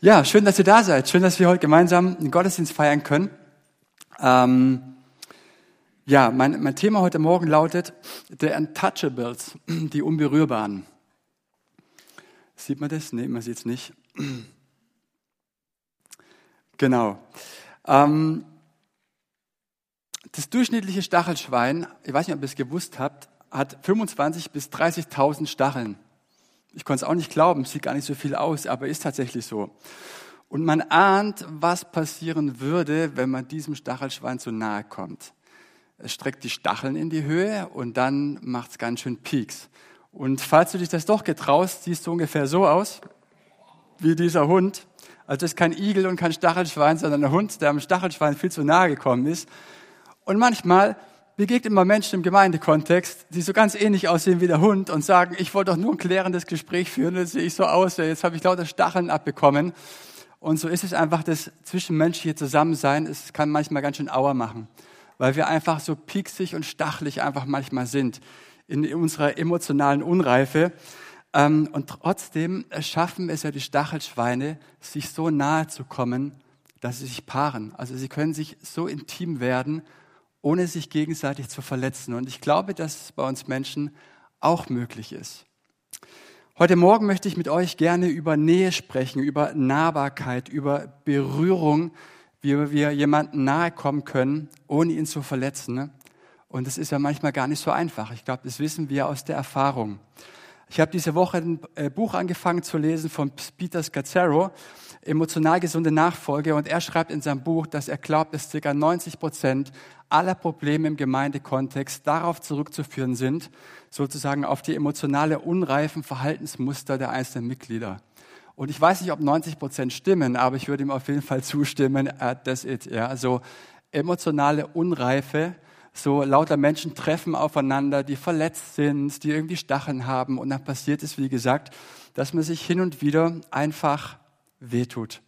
Ja, schön, dass ihr da seid. Schön, dass wir heute gemeinsam einen Gottesdienst feiern können. Ähm, ja, mein, mein Thema heute Morgen lautet The Untouchables, die Unberührbaren. Sieht man das? Nee, man sieht es nicht. Genau. Ähm, das durchschnittliche Stachelschwein, ich weiß nicht, ob ihr es gewusst habt, hat 25.000 bis 30.000 Stacheln. Ich konnte es auch nicht glauben, sieht gar nicht so viel aus, aber ist tatsächlich so. Und man ahnt, was passieren würde, wenn man diesem Stachelschwein zu nahe kommt. Es streckt die Stacheln in die Höhe und dann macht es ganz schön Pieks. Und falls du dich das doch getraust, siehst du ungefähr so aus wie dieser Hund. Also das ist kein Igel und kein Stachelschwein, sondern ein Hund, der am Stachelschwein viel zu nahe gekommen ist. Und manchmal begegnet man Menschen im Gemeindekontext, die so ganz ähnlich aussehen wie der Hund und sagen, ich wollte doch nur ein klärendes Gespräch führen, jetzt sehe ich so aus, jetzt habe ich lauter Stacheln abbekommen. Und so ist es einfach, das zwischenmenschliche Zusammensein, es kann manchmal ganz schön Auer machen, weil wir einfach so pieksig und stachelig einfach manchmal sind in unserer emotionalen Unreife. Ähm, und trotzdem schaffen es ja die Stachelschweine, sich so nahe zu kommen, dass sie sich paaren. Also sie können sich so intim werden, ohne sich gegenseitig zu verletzen. Und ich glaube, dass es bei uns Menschen auch möglich ist. Heute Morgen möchte ich mit euch gerne über Nähe sprechen, über Nahbarkeit, über Berührung, wie wir jemandem nahe kommen können, ohne ihn zu verletzen. Und das ist ja manchmal gar nicht so einfach. Ich glaube, das wissen wir aus der Erfahrung. Ich habe diese Woche ein äh, Buch angefangen zu lesen von Peter Scazzaro, Emotional gesunde Nachfolge. Und er schreibt in seinem Buch, dass er glaubt, dass ca. 90 Prozent aller Probleme im Gemeindekontext darauf zurückzuführen sind, sozusagen auf die emotionale unreifen Verhaltensmuster der einzelnen Mitglieder. Und ich weiß nicht, ob 90 Prozent stimmen, aber ich würde ihm auf jeden Fall zustimmen, that's it, ja. Also emotionale Unreife, so lauter Menschen treffen aufeinander, die verletzt sind, die irgendwie Stacheln haben. Und dann passiert es, wie gesagt, dass man sich hin und wieder einfach wehtut.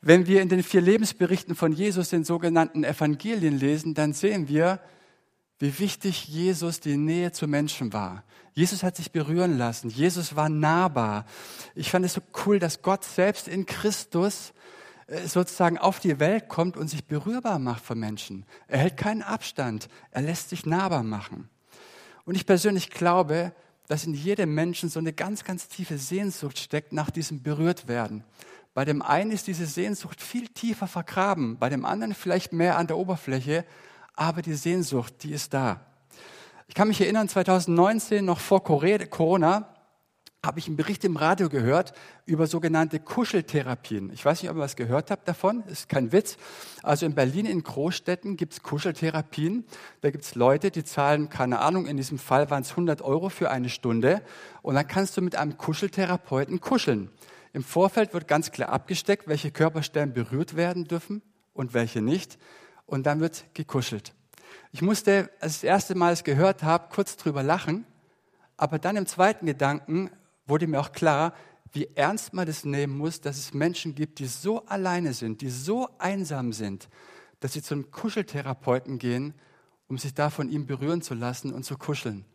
Wenn wir in den vier Lebensberichten von Jesus, den sogenannten Evangelien lesen, dann sehen wir, wie wichtig Jesus die Nähe zu Menschen war. Jesus hat sich berühren lassen. Jesus war nahbar. Ich fand es so cool, dass Gott selbst in Christus äh, sozusagen auf die Welt kommt und sich berührbar macht von Menschen. Er hält keinen Abstand. Er lässt sich nahbar machen. Und ich persönlich glaube, dass in jedem Menschen so eine ganz, ganz tiefe Sehnsucht steckt nach diesem Berührtwerden. Bei dem einen ist diese Sehnsucht viel tiefer vergraben, bei dem anderen vielleicht mehr an der Oberfläche, aber die Sehnsucht, die ist da. Ich kann mich erinnern, 2019, noch vor Corona, habe ich einen Bericht im Radio gehört über sogenannte Kuscheltherapien. Ich weiß nicht, ob ihr was gehört habt davon, ist kein Witz. Also in Berlin in Großstädten gibt es Kuscheltherapien. Da gibt es Leute, die zahlen, keine Ahnung, in diesem Fall waren es 100 Euro für eine Stunde. Und dann kannst du mit einem Kuscheltherapeuten kuscheln. Im Vorfeld wird ganz klar abgesteckt, welche Körperstellen berührt werden dürfen und welche nicht. Und dann wird gekuschelt. Ich musste, als ich das erste Mal es gehört habe, kurz drüber lachen. Aber dann im zweiten Gedanken wurde mir auch klar, wie ernst man das nehmen muss, dass es Menschen gibt, die so alleine sind, die so einsam sind, dass sie zum Kuscheltherapeuten gehen, um sich da von ihm berühren zu lassen und zu kuscheln.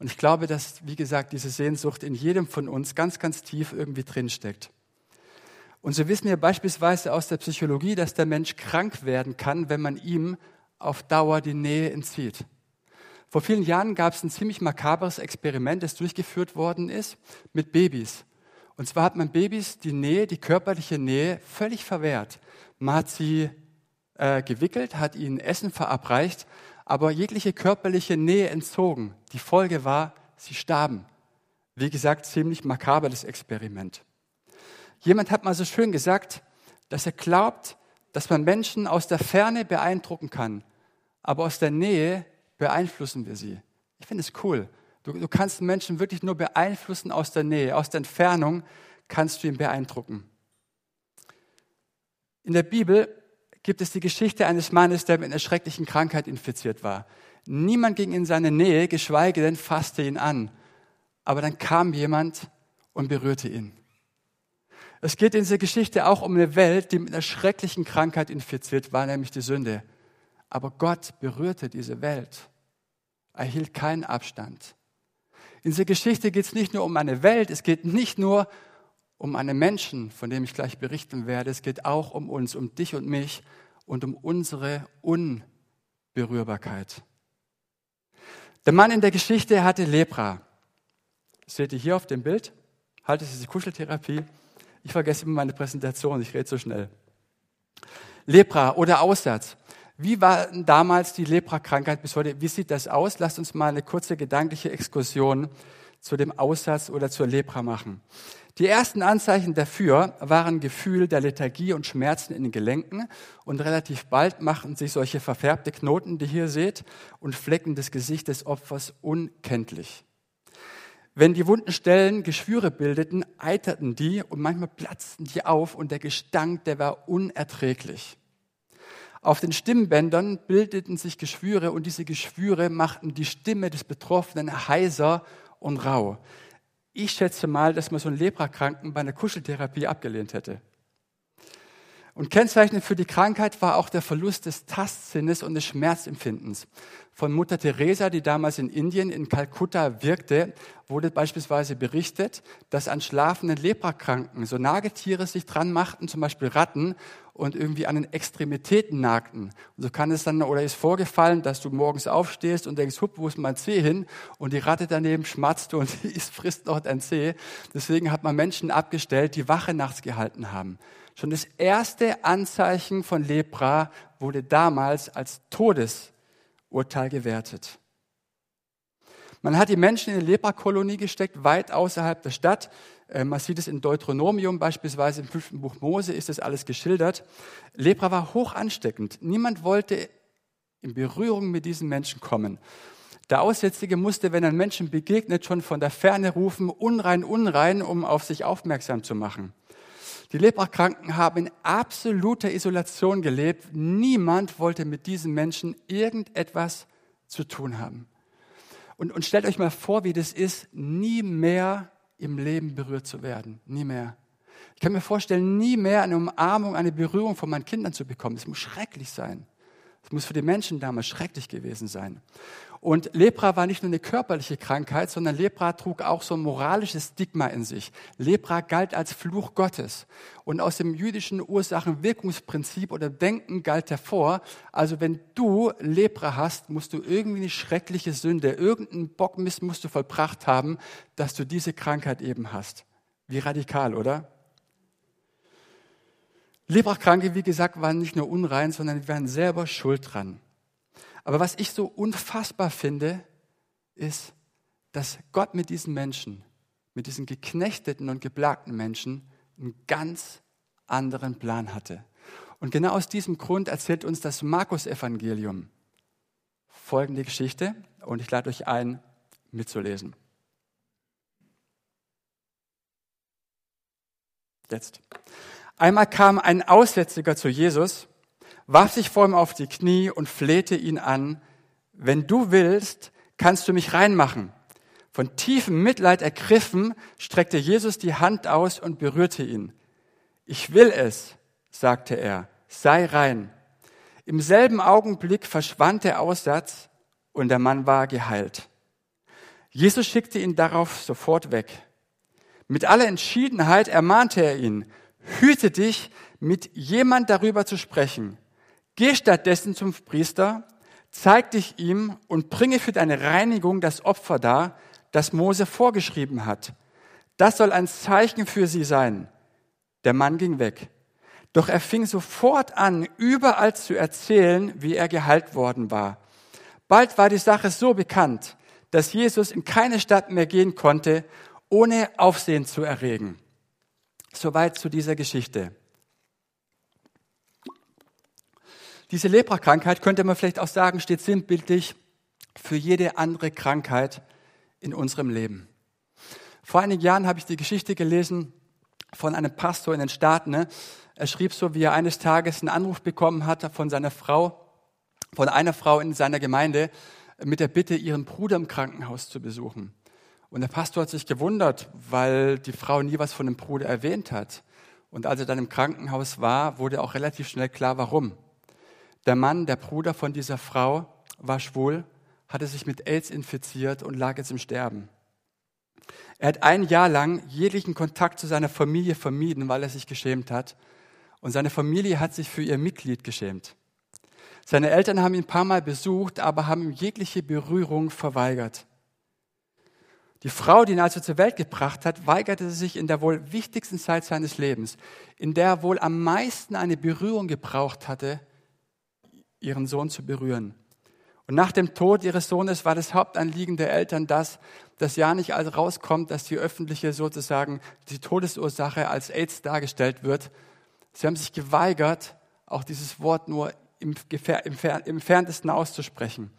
Und ich glaube, dass, wie gesagt, diese Sehnsucht in jedem von uns ganz, ganz tief irgendwie drinsteckt. Und so wissen wir beispielsweise aus der Psychologie, dass der Mensch krank werden kann, wenn man ihm auf Dauer die Nähe entzieht. Vor vielen Jahren gab es ein ziemlich makabres Experiment, das durchgeführt worden ist mit Babys. Und zwar hat man Babys die Nähe, die körperliche Nähe völlig verwehrt. Man hat sie äh, gewickelt, hat ihnen Essen verabreicht, aber jegliche körperliche Nähe entzogen. Die Folge war, sie starben. Wie gesagt, ziemlich makaber das Experiment. Jemand hat mal so schön gesagt, dass er glaubt, dass man Menschen aus der Ferne beeindrucken kann, aber aus der Nähe beeinflussen wir sie. Ich finde es cool. Du, du kannst Menschen wirklich nur beeinflussen aus der Nähe, aus der Entfernung kannst du ihn beeindrucken. In der Bibel gibt es die Geschichte eines Mannes, der mit einer schrecklichen Krankheit infiziert war. Niemand ging in seine Nähe, geschweige denn fasste ihn an. Aber dann kam jemand und berührte ihn. Es geht in dieser Geschichte auch um eine Welt, die mit einer schrecklichen Krankheit infiziert war, nämlich die Sünde. Aber Gott berührte diese Welt. Er hielt keinen Abstand. In dieser Geschichte geht es nicht nur um eine Welt, es geht nicht nur um einen Menschen, von dem ich gleich berichten werde. Es geht auch um uns, um dich und mich und um unsere Unberührbarkeit. Der Mann in der Geschichte hatte Lepra. Das seht ihr hier auf dem Bild. Haltet diese Kuscheltherapie. Ich vergesse immer meine Präsentation, ich rede so schnell. Lepra oder Aussatz. Wie war damals die Lepra-Krankheit bis heute? Wie sieht das aus? Lasst uns mal eine kurze gedankliche Exkursion zu dem Aussatz oder zur Lepra machen. Die ersten Anzeichen dafür waren Gefühl der Lethargie und Schmerzen in den Gelenken und relativ bald machten sich solche verfärbte Knoten, die ihr seht, und Flecken des Gesichts des Opfers unkenntlich. Wenn die wunden Stellen Geschwüre bildeten, eiterten die und manchmal platzten die auf und der Gestank, der war unerträglich. Auf den Stimmbändern bildeten sich Geschwüre und diese Geschwüre machten die Stimme des Betroffenen heiser und rau. Ich schätze mal, dass man so einen Leprakranken bei einer Kuscheltherapie abgelehnt hätte. Und kennzeichnend für die Krankheit war auch der Verlust des Tastsinnes und des Schmerzempfindens. Von Mutter Teresa, die damals in Indien, in Kalkutta wirkte, wurde beispielsweise berichtet, dass an schlafenden Leprakranken so Nagetiere sich dran machten, zum Beispiel Ratten, und irgendwie an den Extremitäten nagten. Und so kann es dann, oder ist vorgefallen, dass du morgens aufstehst und denkst, hup, wo ist mein Zeh hin? Und die Ratte daneben schmatzt und frisst dort ein Zeh. Deswegen hat man Menschen abgestellt, die Wache nachts gehalten haben. Schon das erste Anzeichen von Lepra wurde damals als Todesurteil gewertet. Man hat die Menschen in eine Leprakolonie gesteckt, weit außerhalb der Stadt. Äh, man sieht es in Deuteronomium, beispielsweise im fünften Buch Mose ist das alles geschildert. Lepra war hoch ansteckend. Niemand wollte in Berührung mit diesen Menschen kommen. Der Aussätzige musste, wenn er Menschen begegnet, schon von der Ferne rufen, unrein, unrein, um auf sich aufmerksam zu machen. Die Leprakranken haben in absoluter Isolation gelebt. Niemand wollte mit diesen Menschen irgendetwas zu tun haben. Und, und stellt euch mal vor, wie das ist, nie mehr im Leben berührt zu werden. Nie mehr. Ich kann mir vorstellen, nie mehr eine Umarmung, eine Berührung von meinen Kindern zu bekommen. Es muss schrecklich sein. Es muss für die Menschen damals schrecklich gewesen sein. Und Lepra war nicht nur eine körperliche Krankheit, sondern Lepra trug auch so ein moralisches Stigma in sich. Lepra galt als Fluch Gottes. Und aus dem jüdischen Ursachen-Wirkungsprinzip oder Denken galt hervor, also wenn du Lepra hast, musst du irgendwie eine schreckliche Sünde, irgendeinen Bockmist musst du vollbracht haben, dass du diese Krankheit eben hast. Wie radikal, oder? Leprakranke, wie gesagt, waren nicht nur unrein, sondern die waren selber schuld dran. Aber was ich so unfassbar finde, ist, dass Gott mit diesen Menschen, mit diesen geknechteten und geplagten Menschen, einen ganz anderen Plan hatte. Und genau aus diesem Grund erzählt uns das Markus-Evangelium folgende Geschichte und ich lade euch ein, mitzulesen. Jetzt. Einmal kam ein Aussätziger zu Jesus, warf sich vor ihm auf die Knie und flehte ihn an, wenn du willst, kannst du mich reinmachen. Von tiefem Mitleid ergriffen, streckte Jesus die Hand aus und berührte ihn. Ich will es, sagte er, sei rein. Im selben Augenblick verschwand der Aussatz und der Mann war geheilt. Jesus schickte ihn darauf sofort weg. Mit aller Entschiedenheit ermahnte er ihn, hüte dich, mit jemand darüber zu sprechen. Geh stattdessen zum Priester, zeig dich ihm und bringe für deine Reinigung das Opfer dar, das Mose vorgeschrieben hat. Das soll ein Zeichen für sie sein. Der Mann ging weg. Doch er fing sofort an, überall zu erzählen, wie er geheilt worden war. Bald war die Sache so bekannt, dass Jesus in keine Stadt mehr gehen konnte, ohne Aufsehen zu erregen. Soweit zu dieser Geschichte. Diese Leprakrankheit könnte man vielleicht auch sagen, steht sinnbildlich für jede andere Krankheit in unserem Leben. Vor einigen Jahren habe ich die Geschichte gelesen von einem Pastor in den Staaten. Ne? Er schrieb so, wie er eines Tages einen Anruf bekommen hat von seiner Frau, von einer Frau in seiner Gemeinde, mit der Bitte, ihren Bruder im Krankenhaus zu besuchen. Und der Pastor hat sich gewundert, weil die Frau nie was von dem Bruder erwähnt hat. Und als er dann im Krankenhaus war, wurde auch relativ schnell klar, warum. Der Mann, der Bruder von dieser Frau, war schwul, hatte sich mit AIDS infiziert und lag jetzt im Sterben. Er hat ein Jahr lang jeglichen Kontakt zu seiner Familie vermieden, weil er sich geschämt hat. Und seine Familie hat sich für ihr Mitglied geschämt. Seine Eltern haben ihn ein paar Mal besucht, aber haben ihm jegliche Berührung verweigert. Die Frau, die ihn also zur Welt gebracht hat, weigerte sich in der wohl wichtigsten Zeit seines Lebens, in der er wohl am meisten eine Berührung gebraucht hatte, ihren Sohn zu berühren. Und nach dem Tod ihres Sohnes war das Hauptanliegen der Eltern das, dass ja nicht rauskommt, dass die öffentliche sozusagen die Todesursache als AIDS dargestellt wird. Sie haben sich geweigert, auch dieses Wort nur im, im entferntesten auszusprechen.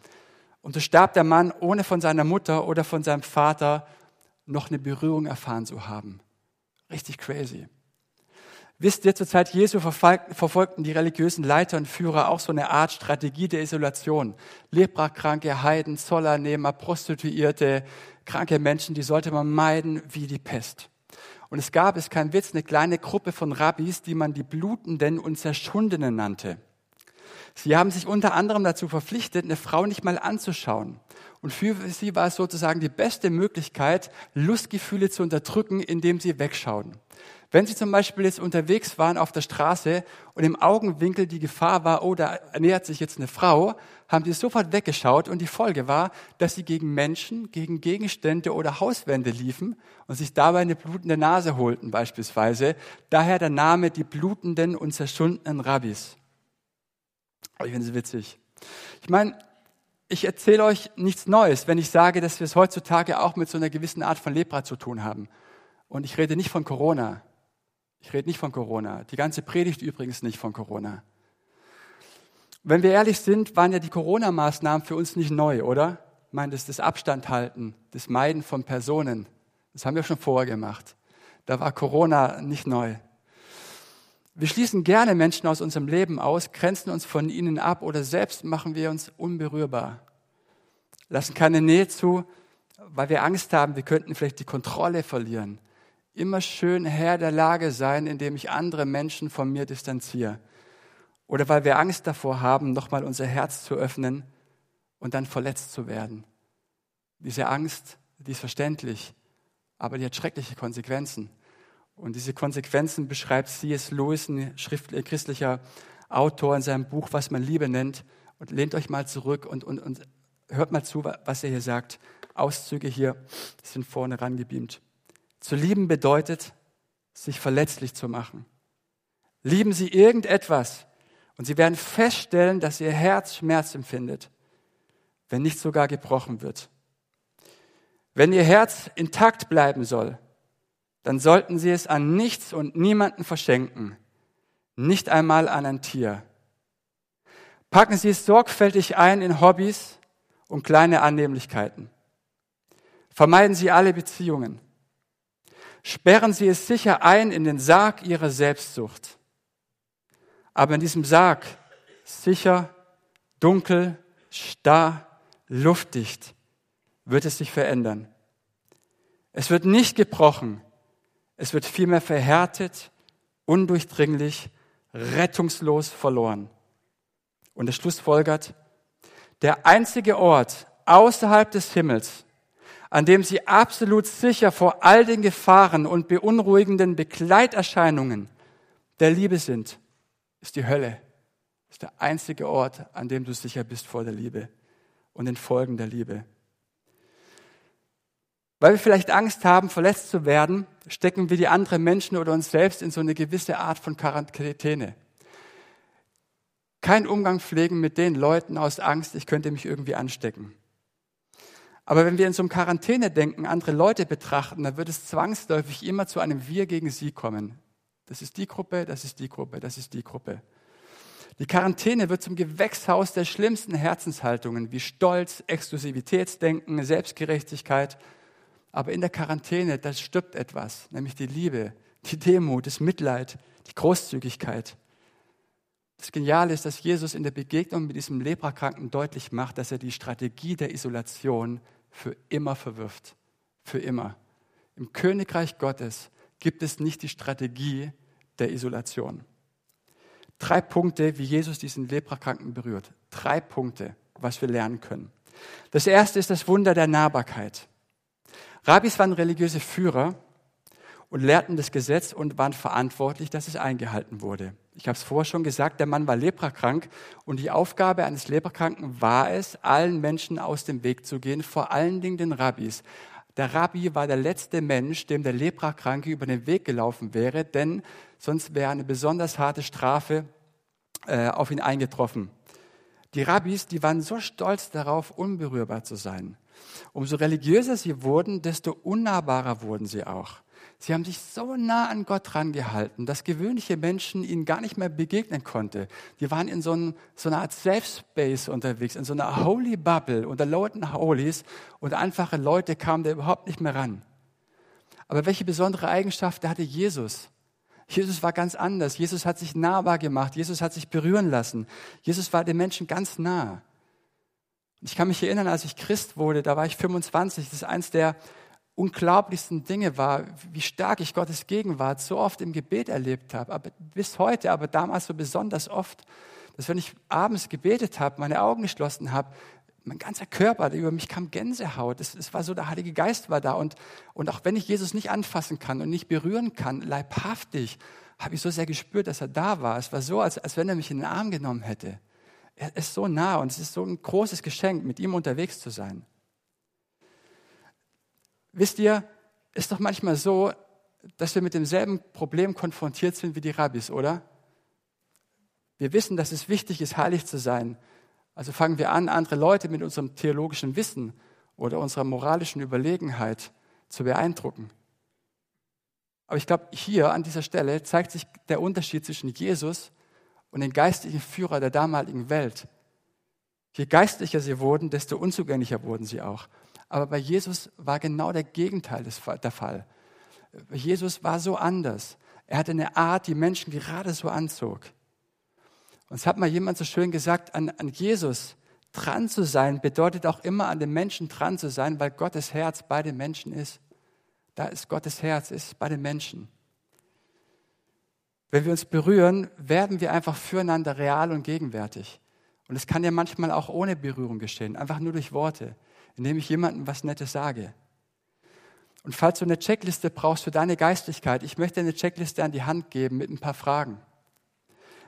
Und so starb der Mann, ohne von seiner Mutter oder von seinem Vater noch eine Berührung erfahren zu haben. Richtig crazy. Wisst ihr, zur Zeit Jesu verfolgten die religiösen Leiter und Führer auch so eine Art Strategie der Isolation. Leprakranke, Heiden, Zollernehmer, Prostituierte, kranke Menschen, die sollte man meiden wie die Pest. Und es gab, es kein Witz, eine kleine Gruppe von Rabbis, die man die Blutenden und Zerschundenen nannte. Sie haben sich unter anderem dazu verpflichtet, eine Frau nicht mal anzuschauen. Und für sie war es sozusagen die beste Möglichkeit, Lustgefühle zu unterdrücken, indem sie wegschauen. Wenn Sie zum Beispiel jetzt unterwegs waren auf der Straße und im Augenwinkel die Gefahr war, oh, da nähert sich jetzt eine Frau, haben Sie sofort weggeschaut und die Folge war, dass Sie gegen Menschen, gegen Gegenstände oder Hauswände liefen und sich dabei eine blutende Nase holten beispielsweise. Daher der Name die blutenden und zerschundenen Rabbis. Ich finde es witzig. Ich meine, ich erzähle euch nichts Neues, wenn ich sage, dass wir es heutzutage auch mit so einer gewissen Art von Lepra zu tun haben. Und ich rede nicht von Corona. Ich rede nicht von Corona. Die ganze Predigt übrigens nicht von Corona. Wenn wir ehrlich sind, waren ja die Corona-Maßnahmen für uns nicht neu, oder? Ich meine, das, das Abstand halten, das Meiden von Personen, das haben wir schon vorher gemacht. Da war Corona nicht neu. Wir schließen gerne Menschen aus unserem Leben aus, grenzen uns von ihnen ab oder selbst machen wir uns unberührbar. Lassen keine Nähe zu, weil wir Angst haben, wir könnten vielleicht die Kontrolle verlieren immer schön Herr der Lage sein, indem ich andere Menschen von mir distanziere. Oder weil wir Angst davor haben, nochmal unser Herz zu öffnen und dann verletzt zu werden. Diese Angst, die ist verständlich, aber die hat schreckliche Konsequenzen. Und diese Konsequenzen beschreibt C.S. Lewis, ein christlicher Autor in seinem Buch, was man Liebe nennt. Und lehnt euch mal zurück und, und, und hört mal zu, was er hier sagt. Auszüge hier sind vorne rangebeamt. Zu lieben bedeutet, sich verletzlich zu machen. Lieben Sie irgendetwas und Sie werden feststellen, dass Ihr Herz Schmerz empfindet, wenn nicht sogar gebrochen wird. Wenn Ihr Herz intakt bleiben soll, dann sollten Sie es an nichts und niemanden verschenken, nicht einmal an ein Tier. Packen Sie es sorgfältig ein in Hobbys und kleine Annehmlichkeiten. Vermeiden Sie alle Beziehungen. Sperren Sie es sicher ein in den Sarg Ihrer Selbstsucht. Aber in diesem Sarg, sicher, dunkel, starr, luftdicht, wird es sich verändern. Es wird nicht gebrochen, es wird vielmehr verhärtet, undurchdringlich, rettungslos verloren. Und es schlussfolgert, der einzige Ort außerhalb des Himmels, an dem sie absolut sicher vor all den Gefahren und beunruhigenden Begleiterscheinungen der Liebe sind, ist die Hölle. Ist der einzige Ort, an dem du sicher bist vor der Liebe und den Folgen der Liebe. Weil wir vielleicht Angst haben, verletzt zu werden, stecken wir die anderen Menschen oder uns selbst in so eine gewisse Art von Quarantäne. Kein Umgang pflegen mit den Leuten aus Angst, ich könnte mich irgendwie anstecken. Aber wenn wir in so einem Quarantäne-Denken andere Leute betrachten, dann wird es zwangsläufig immer zu einem Wir gegen Sie kommen. Das ist die Gruppe, das ist die Gruppe, das ist die Gruppe. Die Quarantäne wird zum Gewächshaus der schlimmsten Herzenshaltungen wie Stolz, Exklusivitätsdenken, Selbstgerechtigkeit. Aber in der Quarantäne, da stirbt etwas, nämlich die Liebe, die Demut, das Mitleid, die Großzügigkeit. Das Geniale ist, dass Jesus in der Begegnung mit diesem Leprakranken deutlich macht, dass er die Strategie der Isolation für immer verwirft. Für immer. Im Königreich Gottes gibt es nicht die Strategie der Isolation. Drei Punkte, wie Jesus diesen Leprakranken berührt. Drei Punkte, was wir lernen können. Das erste ist das Wunder der Nahbarkeit. Rabbis waren religiöse Führer und lehrten das Gesetz und waren verantwortlich, dass es eingehalten wurde. Ich habe es vorher schon gesagt, der Mann war leprakrank und die Aufgabe eines Leprakranken war es, allen Menschen aus dem Weg zu gehen, vor allen Dingen den Rabbis. Der Rabbi war der letzte Mensch, dem der Leprakranke über den Weg gelaufen wäre, denn sonst wäre eine besonders harte Strafe äh, auf ihn eingetroffen. Die Rabbis, die waren so stolz darauf, unberührbar zu sein. Umso religiöser sie wurden, desto unnahbarer wurden sie auch. Sie haben sich so nah an Gott rangehalten, dass gewöhnliche Menschen ihnen gar nicht mehr begegnen konnten. Die waren in so, ein, so einer Art Safe Space unterwegs, in so einer Holy Bubble unter Leuten Holies und einfache Leute kamen da überhaupt nicht mehr ran. Aber welche besondere Eigenschaft hatte Jesus? Jesus war ganz anders. Jesus hat sich nahbar gemacht. Jesus hat sich berühren lassen. Jesus war den Menschen ganz nah. Ich kann mich erinnern, als ich Christ wurde, da war ich 25. Das ist eins der unglaublichsten Dinge war, wie stark ich Gottes Gegenwart so oft im Gebet erlebt habe, aber bis heute, aber damals so besonders oft, dass wenn ich abends gebetet habe, meine Augen geschlossen habe, mein ganzer Körper, über mich kam Gänsehaut. Es, es war so, der Heilige Geist war da. Und, und auch wenn ich Jesus nicht anfassen kann und nicht berühren kann, leibhaftig, habe ich so sehr gespürt, dass er da war. Es war so, als, als wenn er mich in den Arm genommen hätte. Er ist so nah und es ist so ein großes Geschenk, mit ihm unterwegs zu sein. Wisst ihr, ist doch manchmal so, dass wir mit demselben Problem konfrontiert sind wie die Rabbis, oder? Wir wissen, dass es wichtig ist, heilig zu sein. Also fangen wir an, andere Leute mit unserem theologischen Wissen oder unserer moralischen Überlegenheit zu beeindrucken. Aber ich glaube, hier an dieser Stelle zeigt sich der Unterschied zwischen Jesus und den geistlichen Führer der damaligen Welt. Je geistlicher sie wurden, desto unzugänglicher wurden sie auch. Aber bei Jesus war genau der Gegenteil der Fall. Jesus war so anders. Er hatte eine Art, die Menschen gerade so anzog. Und es hat mal jemand so schön gesagt, an, an Jesus dran zu sein, bedeutet auch immer an den Menschen dran zu sein, weil Gottes Herz bei den Menschen ist. Da ist Gottes Herz, ist bei den Menschen. Wenn wir uns berühren, werden wir einfach füreinander real und gegenwärtig. Und es kann ja manchmal auch ohne Berührung geschehen, einfach nur durch Worte indem ich jemandem was Nettes sage. Und falls du eine Checkliste brauchst für deine Geistlichkeit, ich möchte eine Checkliste an die Hand geben mit ein paar Fragen.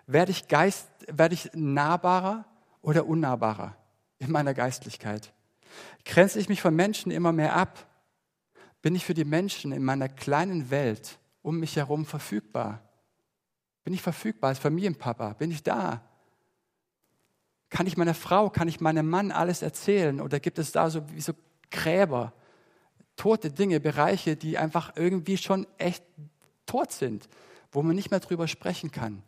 Werde ich, Geist, werde ich nahbarer oder unnahbarer in meiner Geistlichkeit? Grenze ich mich von Menschen immer mehr ab? Bin ich für die Menschen in meiner kleinen Welt um mich herum verfügbar? Bin ich verfügbar als Familienpapa? Bin ich da? Kann ich meiner Frau, kann ich meinem Mann alles erzählen? Oder gibt es da so wie so Gräber, tote Dinge, Bereiche, die einfach irgendwie schon echt tot sind, wo man nicht mehr drüber sprechen kann?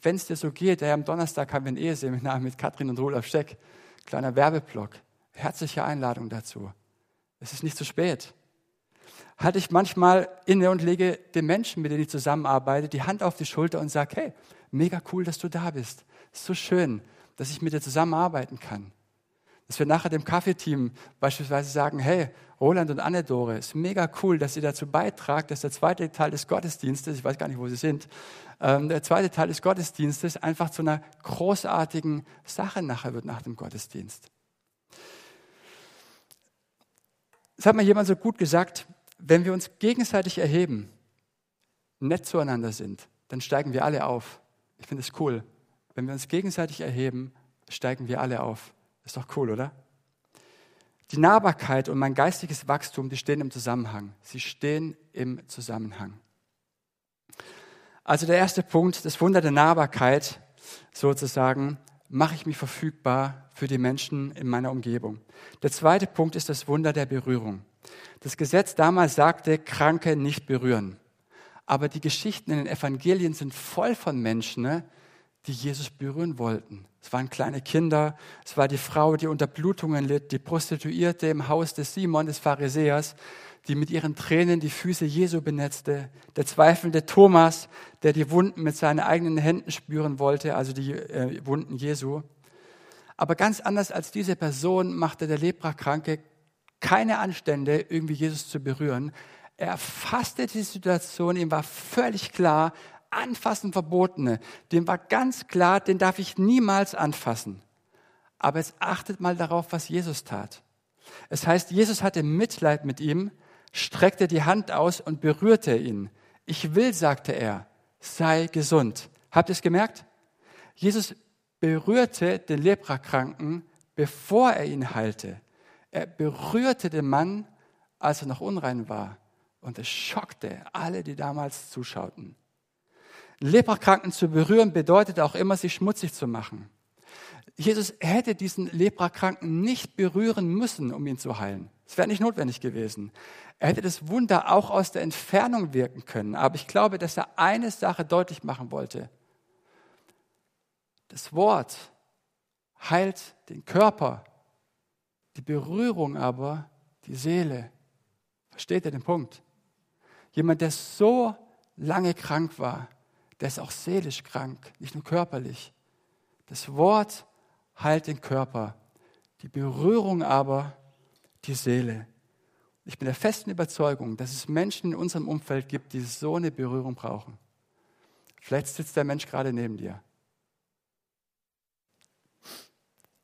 Wenn es dir so geht, ja, am Donnerstag haben wir ein Eheseminar mit Katrin und Rudolf Steck, kleiner Werbeblock. Herzliche Einladung dazu. Es ist nicht zu spät. Halte ich manchmal inne und lege den Menschen, mit denen ich zusammenarbeite, die Hand auf die Schulter und sage, hey, mega cool, dass du da bist. Ist so schön dass ich mit dir zusammenarbeiten kann. Dass wir nachher dem Kaffeeteam beispielsweise sagen, hey, Roland und Anne-Dore, ist mega cool, dass ihr dazu beitragt, dass der zweite Teil des Gottesdienstes, ich weiß gar nicht, wo sie sind, ähm, der zweite Teil des Gottesdienstes einfach zu einer großartigen Sache nachher wird nach dem Gottesdienst. Es hat mal jemand so gut gesagt, wenn wir uns gegenseitig erheben, nett zueinander sind, dann steigen wir alle auf. Ich finde es cool. Wenn wir uns gegenseitig erheben, steigen wir alle auf. Ist doch cool, oder? Die Nahbarkeit und mein geistiges Wachstum, die stehen im Zusammenhang. Sie stehen im Zusammenhang. Also der erste Punkt, das Wunder der Nahbarkeit, sozusagen, mache ich mich verfügbar für die Menschen in meiner Umgebung. Der zweite Punkt ist das Wunder der Berührung. Das Gesetz damals sagte, Kranke nicht berühren. Aber die Geschichten in den Evangelien sind voll von Menschen, ne, die Jesus berühren wollten. Es waren kleine Kinder, es war die Frau, die unter Blutungen litt, die Prostituierte im Haus des Simon, des Pharisäers, die mit ihren Tränen die Füße Jesu benetzte, der zweifelnde Thomas, der die Wunden mit seinen eigenen Händen spüren wollte, also die äh, Wunden Jesu. Aber ganz anders als diese Person machte der Leprakranke keine Anstände, irgendwie Jesus zu berühren. Er fasste die Situation, ihm war völlig klar, Anfassen verbotene, dem war ganz klar, den darf ich niemals anfassen. Aber jetzt achtet mal darauf, was Jesus tat. Es heißt, Jesus hatte Mitleid mit ihm, streckte die Hand aus und berührte ihn. Ich will, sagte er, sei gesund. Habt ihr es gemerkt? Jesus berührte den Leprakranken, bevor er ihn heilte. Er berührte den Mann, als er noch unrein war. Und es schockte alle, die damals zuschauten. Leprakranken zu berühren bedeutet auch immer, sich schmutzig zu machen. Jesus hätte diesen Leprakranken nicht berühren müssen, um ihn zu heilen. Es wäre nicht notwendig gewesen. Er hätte das Wunder auch aus der Entfernung wirken können. Aber ich glaube, dass er eine Sache deutlich machen wollte. Das Wort heilt den Körper, die Berührung aber die Seele. Versteht ihr den Punkt? Jemand, der so lange krank war, der ist auch seelisch krank, nicht nur körperlich. Das Wort heilt den Körper, die Berührung aber die Seele. Ich bin der festen Überzeugung, dass es Menschen in unserem Umfeld gibt, die so eine Berührung brauchen. Vielleicht sitzt der Mensch gerade neben dir.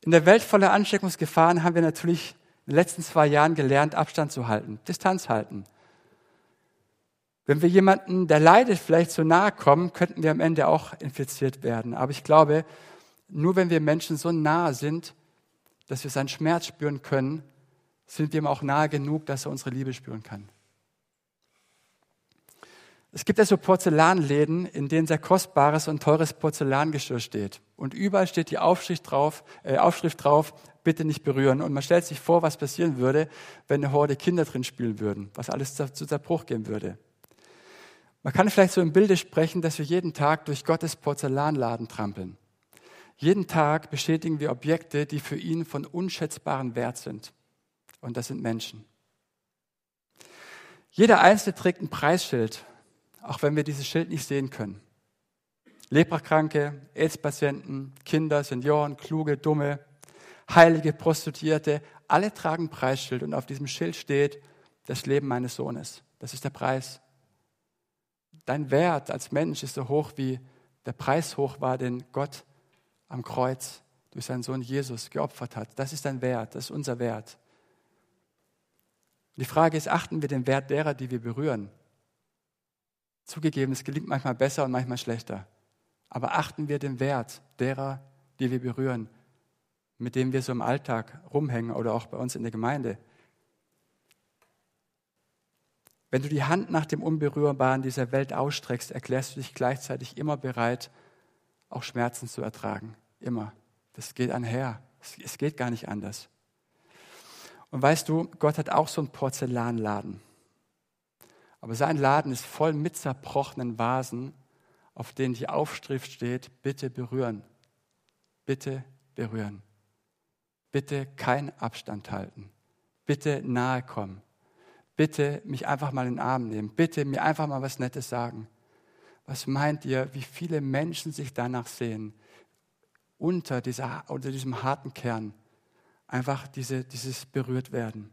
In der Welt voller Ansteckungsgefahren haben wir natürlich in den letzten zwei Jahren gelernt, Abstand zu halten, Distanz halten. Wenn wir jemanden, der leidet, vielleicht zu nahe kommen, könnten wir am Ende auch infiziert werden. Aber ich glaube, nur wenn wir Menschen so nahe sind, dass wir seinen Schmerz spüren können, sind wir ihm auch nahe genug, dass er unsere Liebe spüren kann. Es gibt ja so Porzellanläden, in denen sehr kostbares und teures Porzellangeschirr steht. Und überall steht die Aufschrift drauf, äh, Aufschrift drauf, bitte nicht berühren. Und man stellt sich vor, was passieren würde, wenn eine Horde Kinder drin spielen würden, was alles zu Zerbruch gehen würde. Man kann vielleicht so im Bilde sprechen, dass wir jeden Tag durch Gottes Porzellanladen trampeln. Jeden Tag bestätigen wir Objekte, die für ihn von unschätzbarem Wert sind. Und das sind Menschen. Jeder Einzelne trägt ein Preisschild auch wenn wir dieses Schild nicht sehen können. Leprakranke, AIDS-Patienten, Kinder, Senioren, kluge, dumme, heilige, Prostituierte, alle tragen Preisschild und auf diesem Schild steht das Leben meines Sohnes. Das ist der Preis. Dein Wert als Mensch ist so hoch, wie der Preis hoch war, den Gott am Kreuz durch seinen Sohn Jesus geopfert hat. Das ist dein Wert, das ist unser Wert. Die Frage ist, achten wir den Wert derer, die wir berühren? Zugegeben, es gelingt manchmal besser und manchmal schlechter. Aber achten wir den Wert derer, die wir berühren, mit denen wir so im Alltag rumhängen oder auch bei uns in der Gemeinde. Wenn du die Hand nach dem Unberührbaren dieser Welt ausstreckst, erklärst du dich gleichzeitig immer bereit, auch Schmerzen zu ertragen. Immer. Das geht einher. Es geht gar nicht anders. Und weißt du, Gott hat auch so einen Porzellanladen. Aber sein Laden ist voll mit zerbrochenen Vasen, auf denen die Aufschrift steht, bitte berühren. Bitte berühren. Bitte keinen Abstand halten. Bitte nahe kommen. Bitte mich einfach mal in den Arm nehmen. Bitte mir einfach mal was Nettes sagen. Was meint ihr, wie viele Menschen sich danach sehen, unter, dieser, unter diesem harten Kern einfach diese, dieses berührt werden?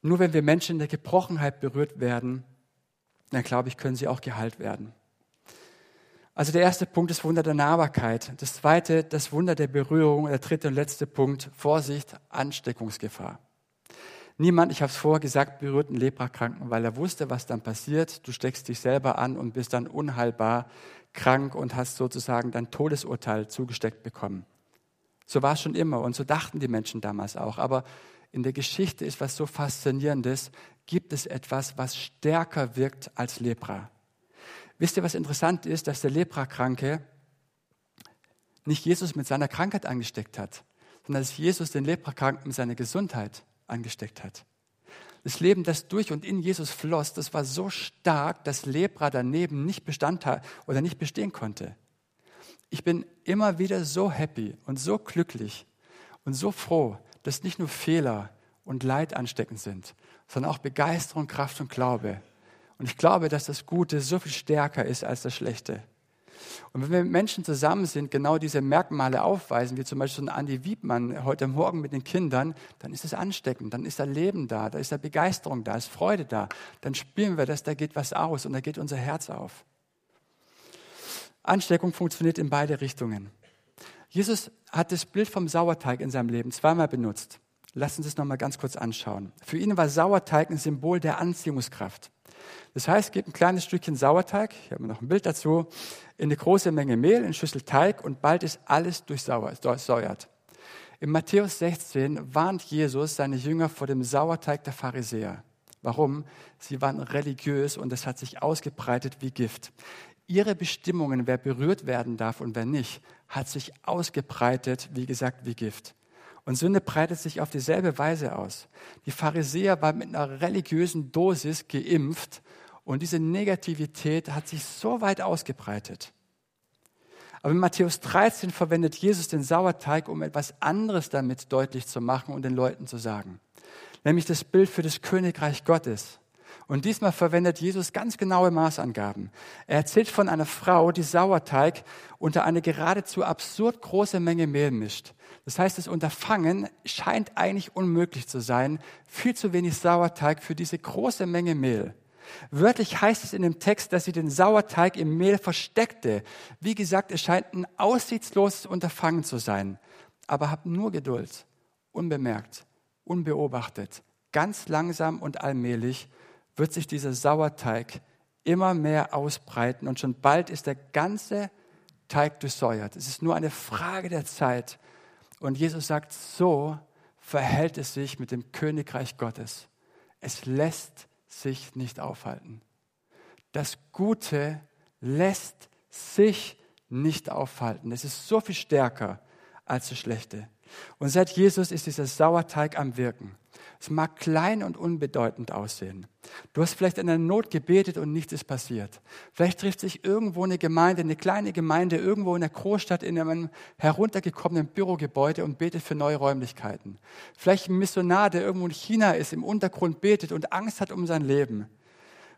Nur wenn wir Menschen in der Gebrochenheit berührt werden, dann glaube ich, können sie auch geheilt werden. Also der erste Punkt ist Wunder der Nahbarkeit. Das zweite, das Wunder der Berührung. Der dritte und letzte Punkt, Vorsicht, Ansteckungsgefahr. Niemand, ich habe es vorher gesagt, berührt einen Leprakranken, weil er wusste, was dann passiert. Du steckst dich selber an und bist dann unheilbar krank und hast sozusagen dein Todesurteil zugesteckt bekommen. So war es schon immer und so dachten die Menschen damals auch. Aber in der Geschichte ist was so Faszinierendes, gibt es etwas, was stärker wirkt als Lepra. Wisst ihr, was interessant ist, dass der Leprakranke nicht Jesus mit seiner Krankheit angesteckt hat, sondern dass Jesus den Leprakranken mit seiner Gesundheit angesteckt hat. Das Leben, das durch und in Jesus floss, das war so stark, dass Lepra daneben nicht Bestand oder nicht bestehen konnte. Ich bin immer wieder so happy und so glücklich und so froh, dass nicht nur Fehler und Leid ansteckend sind, sondern auch Begeisterung, Kraft und Glaube. Und ich glaube, dass das Gute so viel stärker ist als das Schlechte. Und wenn wir mit Menschen zusammen sind, genau diese Merkmale aufweisen, wie zum Beispiel so ein Andi Wiebmann heute Morgen mit den Kindern, dann ist es ansteckend, dann ist da Leben da, da ist da Begeisterung da, ist Freude da. Dann spüren wir, dass da geht was aus und da geht unser Herz auf. Ansteckung funktioniert in beide Richtungen. Jesus hat das Bild vom Sauerteig in seinem Leben zweimal benutzt. Lass uns das nochmal ganz kurz anschauen. Für ihn war Sauerteig ein Symbol der Anziehungskraft. Das heißt, gebt ein kleines Stückchen Sauerteig, ich habe noch ein Bild dazu, in eine große Menge Mehl, in eine Schüssel Teig und bald ist alles durchsäuert. In Matthäus 16 warnt Jesus seine Jünger vor dem Sauerteig der Pharisäer. Warum? Sie waren religiös und es hat sich ausgebreitet wie Gift. Ihre Bestimmungen, wer berührt werden darf und wer nicht, hat sich ausgebreitet, wie gesagt, wie Gift. Und Sünde breitet sich auf dieselbe Weise aus. Die Pharisäer waren mit einer religiösen Dosis geimpft und diese Negativität hat sich so weit ausgebreitet. Aber in Matthäus 13 verwendet Jesus den Sauerteig, um etwas anderes damit deutlich zu machen und den Leuten zu sagen. Nämlich das Bild für das Königreich Gottes. Und diesmal verwendet Jesus ganz genaue Maßangaben. Er erzählt von einer Frau, die Sauerteig unter eine geradezu absurd große Menge Mehl mischt. Das heißt, das Unterfangen scheint eigentlich unmöglich zu sein. Viel zu wenig Sauerteig für diese große Menge Mehl. Wörtlich heißt es in dem Text, dass sie den Sauerteig im Mehl versteckte. Wie gesagt, es scheint ein aussichtsloses Unterfangen zu sein. Aber habt nur Geduld, unbemerkt, unbeobachtet, ganz langsam und allmählich wird sich dieser Sauerteig immer mehr ausbreiten und schon bald ist der ganze Teig durchsäuert. Es ist nur eine Frage der Zeit. Und Jesus sagt, so verhält es sich mit dem Königreich Gottes. Es lässt sich nicht aufhalten. Das Gute lässt sich nicht aufhalten. Es ist so viel stärker als das Schlechte. Und seit Jesus ist dieser Sauerteig am Wirken. Es mag klein und unbedeutend aussehen. Du hast vielleicht in einer Not gebetet und nichts ist passiert. Vielleicht trifft sich irgendwo eine Gemeinde, eine kleine Gemeinde, irgendwo in der Großstadt in einem heruntergekommenen Bürogebäude und betet für neue Räumlichkeiten. Vielleicht ein Missionar, der irgendwo in China ist, im Untergrund betet und Angst hat um sein Leben.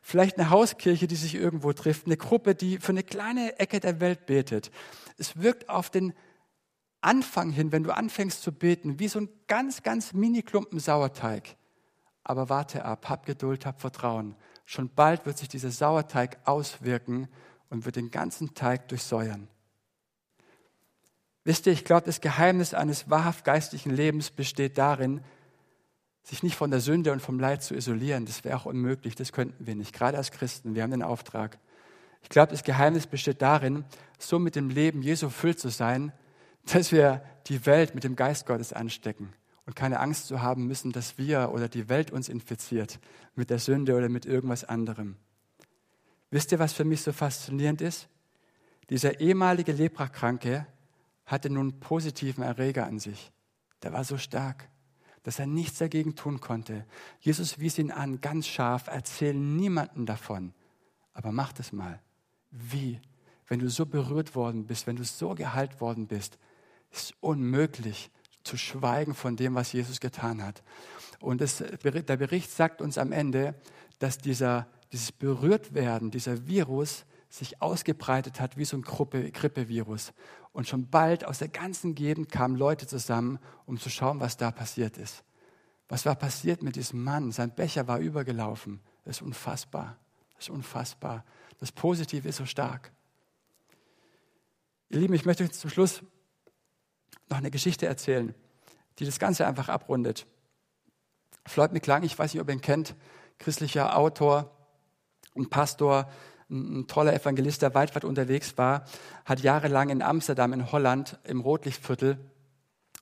Vielleicht eine Hauskirche, die sich irgendwo trifft, eine Gruppe, die für eine kleine Ecke der Welt betet. Es wirkt auf den Anfang hin, wenn du anfängst zu beten, wie so ein ganz, ganz mini-Klumpen Sauerteig. Aber warte ab, hab Geduld, hab Vertrauen. Schon bald wird sich dieser Sauerteig auswirken und wird den ganzen Teig durchsäuern. Wisst ihr, ich glaube, das Geheimnis eines wahrhaft geistlichen Lebens besteht darin, sich nicht von der Sünde und vom Leid zu isolieren. Das wäre auch unmöglich, das könnten wir nicht, gerade als Christen. Wir haben den Auftrag. Ich glaube, das Geheimnis besteht darin, so mit dem Leben Jesu erfüllt zu sein, dass wir die Welt mit dem Geist Gottes anstecken und keine Angst zu haben müssen, dass wir oder die Welt uns infiziert mit der Sünde oder mit irgendwas anderem. Wisst ihr, was für mich so faszinierend ist? Dieser ehemalige Leprakranke hatte nun einen positiven Erreger an sich. Der war so stark, dass er nichts dagegen tun konnte. Jesus wies ihn an, ganz scharf, erzähl niemanden davon, aber mach das mal. Wie? Wenn du so berührt worden bist, wenn du so geheilt worden bist, ist unmöglich zu schweigen von dem, was Jesus getan hat. Und das, der Bericht sagt uns am Ende, dass dieser, dieses Berührtwerden, dieser Virus sich ausgebreitet hat wie so ein Grippe, Grippevirus. Und schon bald aus der ganzen Gegend kamen Leute zusammen, um zu schauen, was da passiert ist. Was war passiert mit diesem Mann? Sein Becher war übergelaufen. Das ist unfassbar. Das ist unfassbar. Das Positive ist so stark. Ihr Lieben, ich möchte zum Schluss noch eine Geschichte erzählen, die das Ganze einfach abrundet. Floyd McClang, ich weiß nicht, ob ihr ihn kennt, christlicher Autor und Pastor, ein, toller Evangelist, der weit, weit unterwegs war, hat jahrelang in Amsterdam, in Holland, im Rotlichtviertel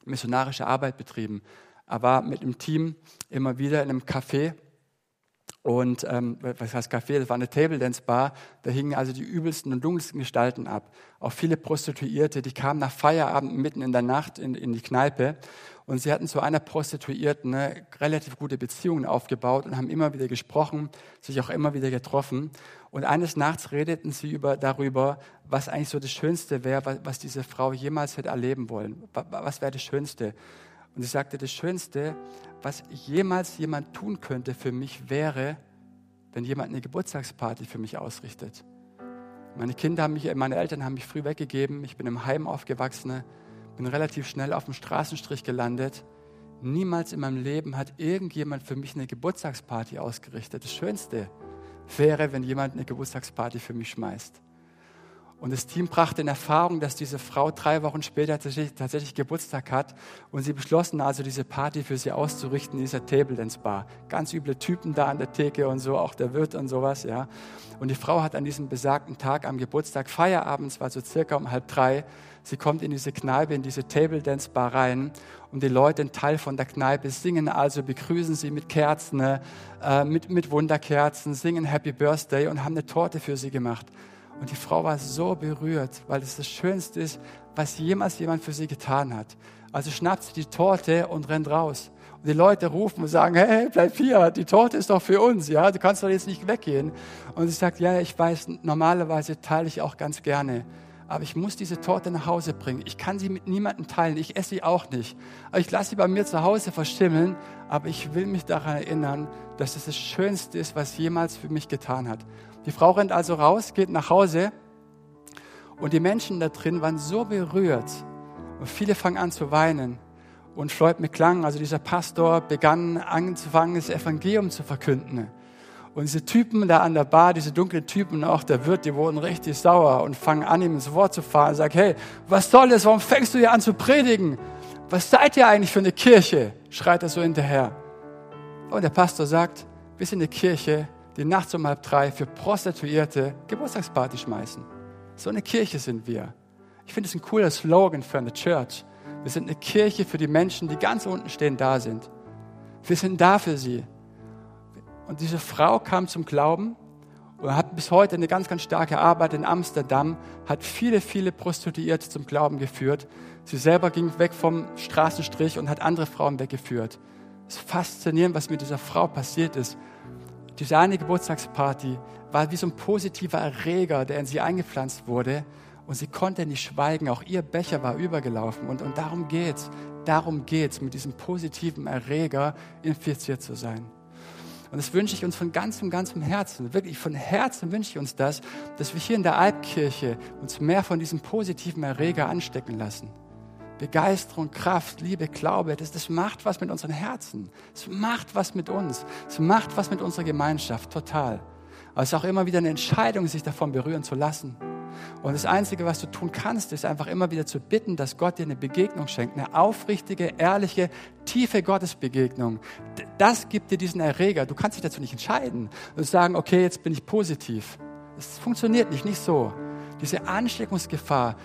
missionarische Arbeit betrieben. Er war mit einem Team immer wieder in einem Café und ähm, was heißt Café? Das war eine Table Dance Bar. Da hingen also die übelsten und dunkelsten Gestalten ab. Auch viele Prostituierte, die kamen nach Feierabend mitten in der Nacht in, in die Kneipe. Und sie hatten zu einer Prostituierten eine relativ gute Beziehungen aufgebaut und haben immer wieder gesprochen, sich auch immer wieder getroffen. Und eines Nachts redeten sie über, darüber, was eigentlich so das Schönste wäre, was, was diese Frau jemals hätte erleben wollen. Was wäre das Schönste? Und sie sagte, das Schönste, was jemals jemand tun könnte für mich, wäre, wenn jemand eine Geburtstagsparty für mich ausrichtet. Meine Kinder haben mich, meine Eltern haben mich früh weggegeben. Ich bin im Heim aufgewachsen, bin relativ schnell auf dem Straßenstrich gelandet. Niemals in meinem Leben hat irgendjemand für mich eine Geburtstagsparty ausgerichtet. Das Schönste wäre, wenn jemand eine Geburtstagsparty für mich schmeißt. Und das Team brachte in Erfahrung, dass diese Frau drei Wochen später tatsächlich, tatsächlich, Geburtstag hat. Und sie beschlossen also, diese Party für sie auszurichten in dieser Table Dance Bar. Ganz üble Typen da an der Theke und so, auch der Wirt und sowas, ja. Und die Frau hat an diesem besagten Tag am Geburtstag Feierabend, es war so circa um halb drei, sie kommt in diese Kneipe, in diese Table Dance Bar rein und die Leute, ein Teil von der Kneipe, singen also, begrüßen sie mit Kerzen, äh, mit, mit Wunderkerzen, singen Happy Birthday und haben eine Torte für sie gemacht. Und die Frau war so berührt, weil es das Schönste ist, was jemals jemand für sie getan hat. Also schnappt sie die Torte und rennt raus. Und die Leute rufen und sagen, hey, bleib hier, die Torte ist doch für uns, ja, du kannst doch jetzt nicht weggehen. Und sie sagt, ja, ich weiß, normalerweise teile ich auch ganz gerne. Aber ich muss diese Torte nach Hause bringen. Ich kann sie mit niemandem teilen. Ich esse sie auch nicht. Aber ich lasse sie bei mir zu Hause verschimmeln. Aber ich will mich daran erinnern, dass es das Schönste ist, was jemals für mich getan hat. Die Frau rennt also raus, geht nach Hause und die Menschen da drin waren so berührt und viele fangen an zu weinen. Und Floyd McClung, also dieser Pastor, begann anzufangen, das Evangelium zu verkünden. Und diese Typen da an der Bar, diese dunklen Typen, auch der Wirt, die wurden richtig sauer und fangen an, ihm ins Wort zu fahren. Sagen, hey, was soll das? Warum fängst du hier an zu predigen? Was seid ihr eigentlich für eine Kirche? Schreit er so hinterher. Und der Pastor sagt, wir sind eine Kirche, die nachts um halb drei für Prostituierte Geburtstagsparty schmeißen. So eine Kirche sind wir. Ich finde es ein cooler Slogan für eine Church. Wir sind eine Kirche für die Menschen, die ganz unten stehen, da sind. Wir sind da für sie. Und diese Frau kam zum Glauben und hat bis heute eine ganz, ganz starke Arbeit in Amsterdam, hat viele, viele Prostituierte zum Glauben geführt. Sie selber ging weg vom Straßenstrich und hat andere Frauen weggeführt. Es ist faszinierend, was mit dieser Frau passiert ist. Diese eine Geburtstagsparty war wie so ein positiver Erreger, der in sie eingepflanzt wurde. Und sie konnte nicht schweigen. Auch ihr Becher war übergelaufen. Und, und darum geht's. Darum geht's, mit diesem positiven Erreger infiziert zu sein. Und das wünsche ich uns von ganzem, ganzem Herzen. Wirklich von Herzen wünsche ich uns das, dass wir hier in der Albkirche uns mehr von diesem positiven Erreger anstecken lassen. Begeisterung, Kraft, Liebe, Glaube, das, das macht was mit unseren Herzen. Es macht was mit uns. Es macht was mit unserer Gemeinschaft, total. Aber es ist auch immer wieder eine Entscheidung, sich davon berühren zu lassen. Und das Einzige, was du tun kannst, ist einfach immer wieder zu bitten, dass Gott dir eine Begegnung schenkt, eine aufrichtige, ehrliche, tiefe Gottesbegegnung. Das gibt dir diesen Erreger. Du kannst dich dazu nicht entscheiden und sagen, okay, jetzt bin ich positiv. Das funktioniert nicht, nicht so. Diese Ansteckungsgefahr,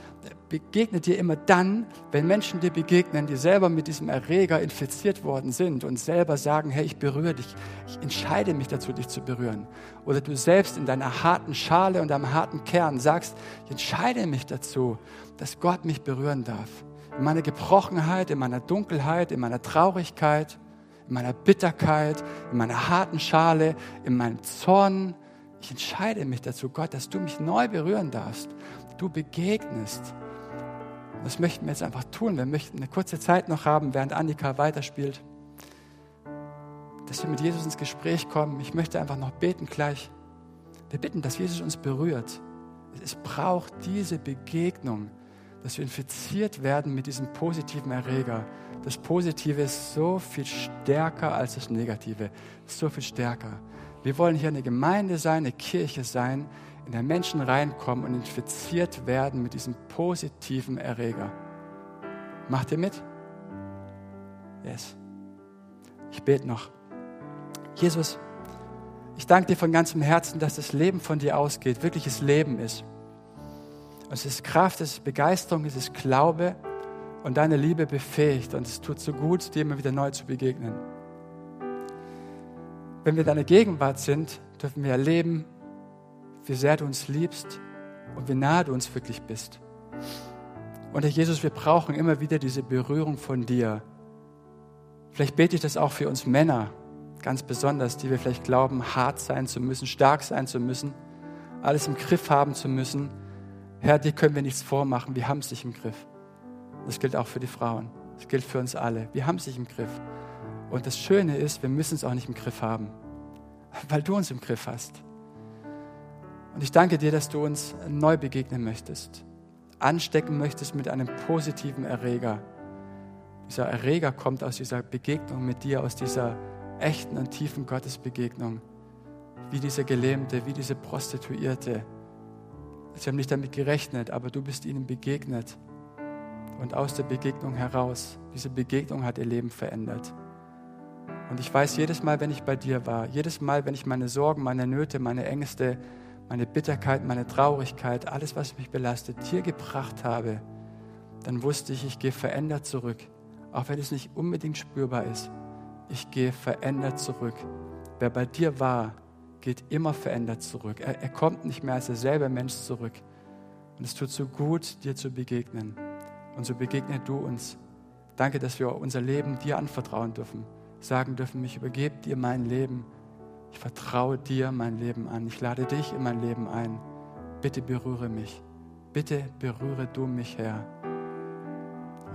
begegnet dir immer dann, wenn Menschen dir begegnen, die selber mit diesem Erreger infiziert worden sind und selber sagen, hey, ich berühre dich, ich entscheide mich dazu, dich zu berühren. Oder du selbst in deiner harten Schale und deinem harten Kern sagst, ich entscheide mich dazu, dass Gott mich berühren darf. In meiner Gebrochenheit, in meiner Dunkelheit, in meiner Traurigkeit, in meiner Bitterkeit, in meiner harten Schale, in meinem Zorn. Ich entscheide mich dazu, Gott, dass du mich neu berühren darfst. Du begegnest das möchten wir jetzt einfach tun. Wir möchten eine kurze Zeit noch haben, während Annika weiterspielt, dass wir mit Jesus ins Gespräch kommen. Ich möchte einfach noch beten gleich. Wir bitten, dass Jesus uns berührt. Es braucht diese Begegnung, dass wir infiziert werden mit diesem positiven Erreger. Das Positive ist so viel stärker als das Negative, so viel stärker. Wir wollen hier eine Gemeinde sein, eine Kirche sein, in der Menschen reinkommen und infiziert werden mit diesem positiven Erreger. Macht ihr mit? Yes. Ich bete noch. Jesus, ich danke dir von ganzem Herzen, dass das Leben von dir ausgeht, wirkliches Leben ist. Es ist Kraft, es ist Begeisterung, es ist Glaube und deine Liebe befähigt. Und es tut so gut, dir immer wieder neu zu begegnen. Wenn wir deine Gegenwart sind, dürfen wir erleben, wie sehr du uns liebst und wie nahe du uns wirklich bist. Und Herr Jesus, wir brauchen immer wieder diese Berührung von dir. Vielleicht bete ich das auch für uns Männer ganz besonders, die wir vielleicht glauben, hart sein zu müssen, stark sein zu müssen, alles im Griff haben zu müssen. Herr, dir können wir nichts vormachen, wir haben es nicht im Griff. Das gilt auch für die Frauen, das gilt für uns alle. Wir haben es nicht im Griff. Und das Schöne ist, wir müssen es auch nicht im Griff haben, weil du uns im Griff hast. Und ich danke dir, dass du uns neu begegnen möchtest, anstecken möchtest mit einem positiven Erreger. Dieser Erreger kommt aus dieser Begegnung mit dir, aus dieser echten und tiefen Gottesbegegnung, wie diese Gelähmte, wie diese Prostituierte. Sie haben nicht damit gerechnet, aber du bist ihnen begegnet. Und aus der Begegnung heraus, diese Begegnung hat ihr Leben verändert. Und ich weiß jedes Mal, wenn ich bei dir war, jedes Mal, wenn ich meine Sorgen, meine Nöte, meine Ängste, meine Bitterkeit, meine Traurigkeit, alles, was mich belastet, hier gebracht habe, dann wusste ich, ich gehe verändert zurück. Auch wenn es nicht unbedingt spürbar ist. Ich gehe verändert zurück. Wer bei dir war, geht immer verändert zurück. Er, er kommt nicht mehr als derselbe Mensch zurück. Und es tut so gut, dir zu begegnen. Und so begegnet du uns. Danke, dass wir unser Leben dir anvertrauen dürfen. Sagen dürfen, ich übergebe dir mein Leben. Ich vertraue dir mein Leben an. Ich lade dich in mein Leben ein. Bitte berühre mich. Bitte berühre du mich, Herr.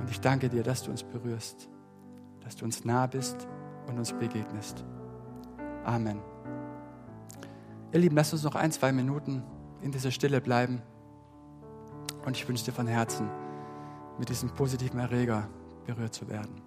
Und ich danke dir, dass du uns berührst, dass du uns nah bist und uns begegnest. Amen. Ihr Lieben, lasst uns noch ein, zwei Minuten in dieser Stille bleiben. Und ich wünsche dir von Herzen, mit diesem positiven Erreger berührt zu werden.